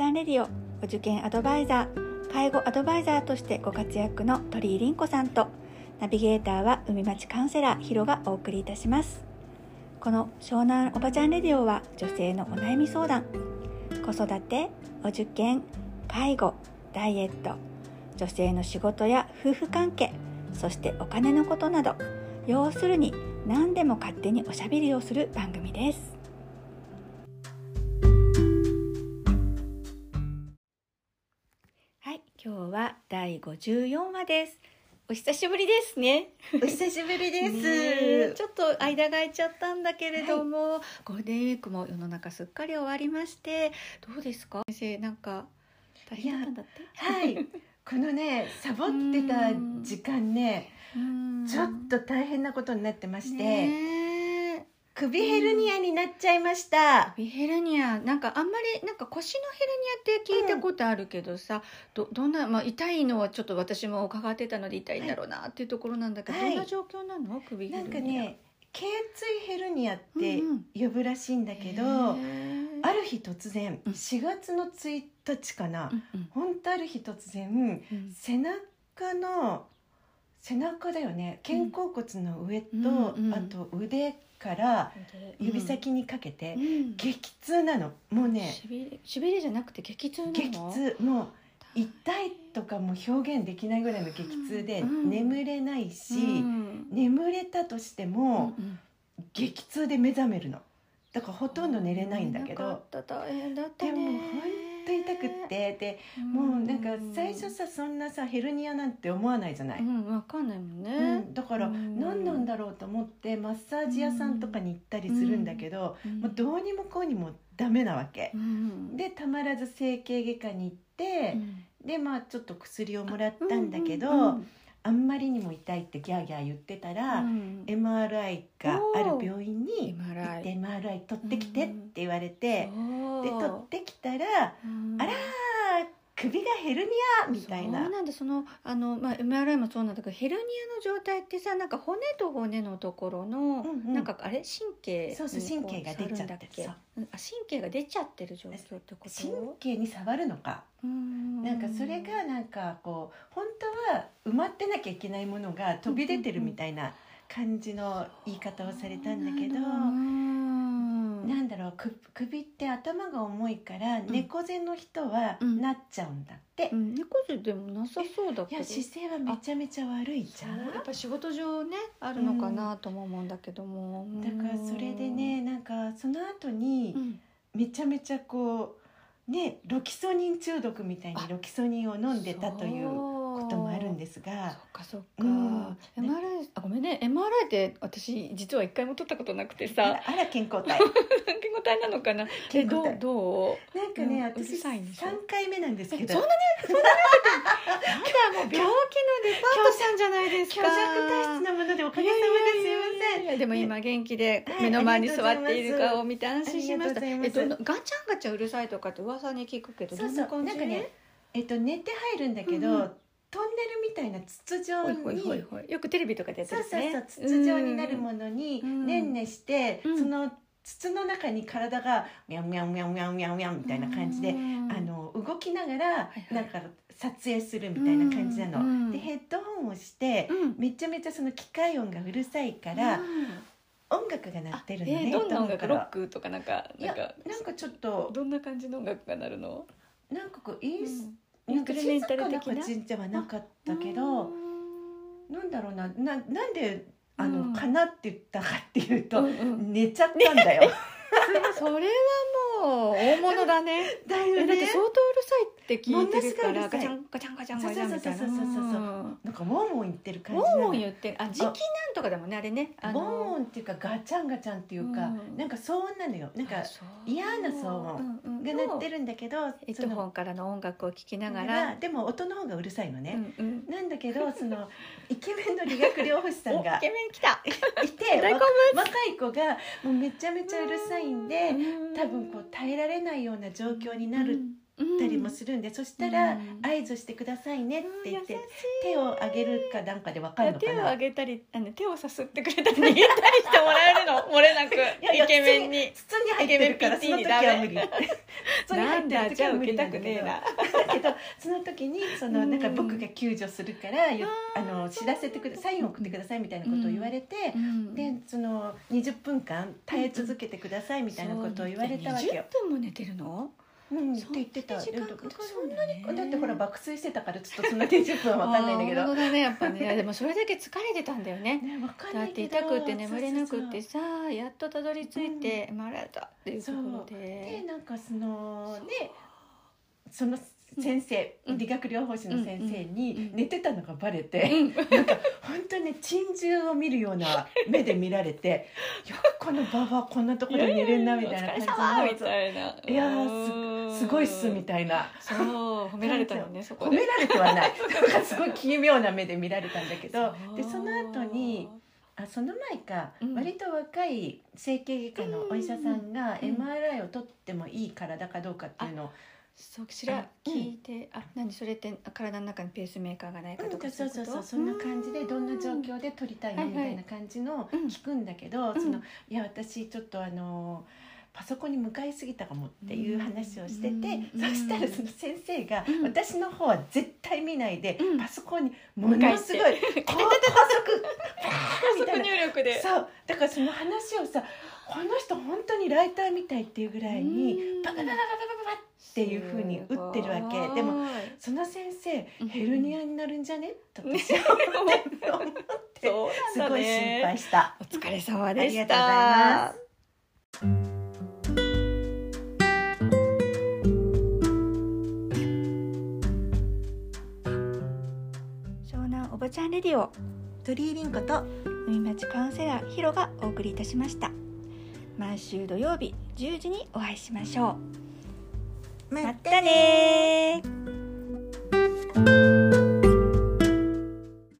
ちゃんレディオお受験アドバイザー。介護アドバイザーとしてご活躍の鳥居凛子さんとナビゲーターは海町カウンセラーヒロがお送りいたします。この湘南おばちゃんレディオは女性のお悩み相談。子育てお受験介護ダイエット。女性の仕事や夫婦関係そしてお金のことなど。要するに何でも勝手におしゃべりをする番組です。はい今日は第54話です。お久しぶりですね。お久しぶりです。ちょっと間が空いちゃったんだけれども、ゴールデンウィークも世の中すっかり終わりましてどうですか？先生なんか大変だったんだって？はい、このね、サボってた時間ね、うん。ちょっと大変なことになってまして、首ヘルニアになっちゃいました。首ヘルニア。なんかあんまりなんか腰のヘルニアって聞いたことあるけどさ、どどんな、まあ、痛いのはちょっと私も伺ってたので痛いんだろうなっていうところなんだけど、はい。どんな状況なの？首ヘなルニア。んかね、頸椎ヘルニアってうん呼ぶらしいんだけど、へえある日突然、うん。4月の1日かな、うんうん。ほんとある日突然、うん。背中の背中だよね。肩甲骨の上と、うんうんあと腕から指先にかけて、うん。激痛なの。もうねしびれしびれじゃなくて激痛なの？激痛。もう痛いとかも表現できないぐらいの激痛でうん眠れないし、うん。眠れたとしても激痛で目覚めるの。だからほとんど寝れないんだけど。った。大変だったね。でも本当痛くってでもうなんか最初さそんなさヘルニアなんて思わないじゃない、うんわかんないもんね、うんだからうん。何なんだろうと思ってマッサージ屋さんとかに行ったりするんだけど、うんもうどうにもこうにもダメなわけ。う。ん。でたまらず整形外科に行って、うん。でまあちょっと薬をもらったんだけど、あんまりにも痛いってギャーギャー言ってたら、うん。MRI がある病院に行って MRI 取ってきてって言われて、そう。で取ってきたらうん。あらー首がヘルニアみたいな。そうなんだそのあの、まあ、MRI もそうなんだけどヘルニアの状態ってさなんか骨と骨のところの、うんうん。なんかあれ？神経そうそう神経が出ちゃって触る神経が出ちゃってる状況ってこと？神経に触るのか、うん。なんかそれがなんかこう本まってなきゃいけないものが飛び出てるみたいな感じの言い方をされたんだけど、うんなんだろうく首って頭が重いからん。猫背の人はうん。なっちゃうんだって、うん、猫背でもなさそうだけど。いや姿勢はめちゃめちゃ悪いじゃん。やっぱ仕事上ねあるのかなとも思うんだけども、だからそれでねなんかその後にうん。めちゃめちゃこうねロキソニン中毒みたいにあロキソニンを飲んでたということもあるんでですが。そっかそっか、うん。MRI あごめんね。MRI って私実は一回も取ったことなくてあさらあら健康体。健康体なのかな。健康体。どうなんかね、うん私うるさいんでしょ？3回目なんですけど。えそんなねそんなに？もう病気のデパートさんじゃないですか。虚弱体質なものでおかげさまですいませんいやでも今元気ではい目の前に座っている顔を見て安心しましたえどのガチャンガチャンうるさいとかって噂に聞くけどそうそうどんな感じなんかねえっと寝て入るんだけど、うんうんトンネルみたいな筒状によくテレビとかでやってそうるやつね。そうそう筒状になるものにうん。ねんねして、うん。その筒の中に体がミャンミャンミャンミャンミャンミャンみたいな感じで、うん。あの動きながらなんか撮影するみたいな感じなの。うん。でヘッドホンをしてうん。めちゃめちゃその機械音がうるさいから、うん。音楽が鳴ってるのね。えーどんな音楽？ロックとかなんかなんか。なんかちょっとどんな感じの音楽が鳴るの？なんかこうインス、うんなんかルメン静かなタル的な？感じではなかったけど、うんなんだろうなななんであの、うん。かなって言ったかっていうと、うんうん。寝ちゃったんだよ。それはもう大物だね。だよえだってね相当うるさいって聞いてるからガチャンガチャンガチャンガチャンみたいな。そうそうそうそう。なんかウォンウォン言ってる感じなの。ウォンウォン言ってあ時期なんとかでもねあれね。あウォンウォンっていうかガチャンガチャンっていうか、うん。なんか騒音なのよ。なんか嫌な騒音。うんうんが鳴ってるん。だけど、ヘッドホンからの音楽を聴きながからでも音の方がうるさいのうね、んうん。なんだけどそのイケメンの理学療法士さん おがイケメン来た。いて若い子がもうめちゃめちゃうるさいんで、多分こう耐えられないような状況になるたりもするんで、そしたらうん。合図してくださいねって言って、うん手を上げるかなんかでわかるのか手をな上げたりあの手をさすってくれたり握ったりしてもらえるの？漏れなくやいやイケメンに。筒に入ってるからその時は無理。筒になん入ってる時だじゃあ受は無理なんだけたくねえけど。なだけどその時にそのうん。なんか僕が救助するからよあの知らせてくだサインを送ってくださいみたいなことを言われて、うんでその20分間耐え続けてくださいみたいなことを言われたわけよ。20分も寝てるの？うん、って言ってた。そんなにだってほら爆睡してたからちょっとそんな20分は分かんないんだけど。ねやっぱねいやでもそれだけ疲れてたんだよね。ね分かんだって痛くて眠れなくってさやっとたどり着いて生まれたっていうで。でなんかそのねその先生、うん。理学療法士の先生うん。に寝てたのがバレて、うん。なんか本当にね珍獣を見るような目で見られて よくこのババアこんなところで寝れんなみたいな感じのたいやーすすごいっすみたいな。そう褒められたのねそこで。褒められてはない。なんかすごい奇妙な目で見られたんだけど。でその後にあその前か、うん。割と若い整形外科のお医者さんがうん MRI を取ってもいい体かどうかっていうのを、そう知ら聞いてあ何それって体の中にペースメーカーがないかとかうんそうそうそうそんな感じでどんな状況で取りたいのはいはいみたいな感じのうん。聞くんだけど、うん。そのいや私ちょっとあのパソコンに向かいすぎたかもっていう話をしてて、うん。そしたらその先生が、うん。私の方は絶対見ないで、うん。パソコンにものすごい 高速みたいな。入力でそう。だからその話をさこの人本当にライターみたいっていうぐらいにうん。ババババババババっていう風に打ってるわけでもその先生うんヘルニアになるんじゃねと私は思ってすごい心ね配した。お疲れ様でしたありがとうございちゃんレディオ鳥居凛子と海町カウンセラーヒロがお送りいたしました。毎週土曜日10時にお会いしましょう。またね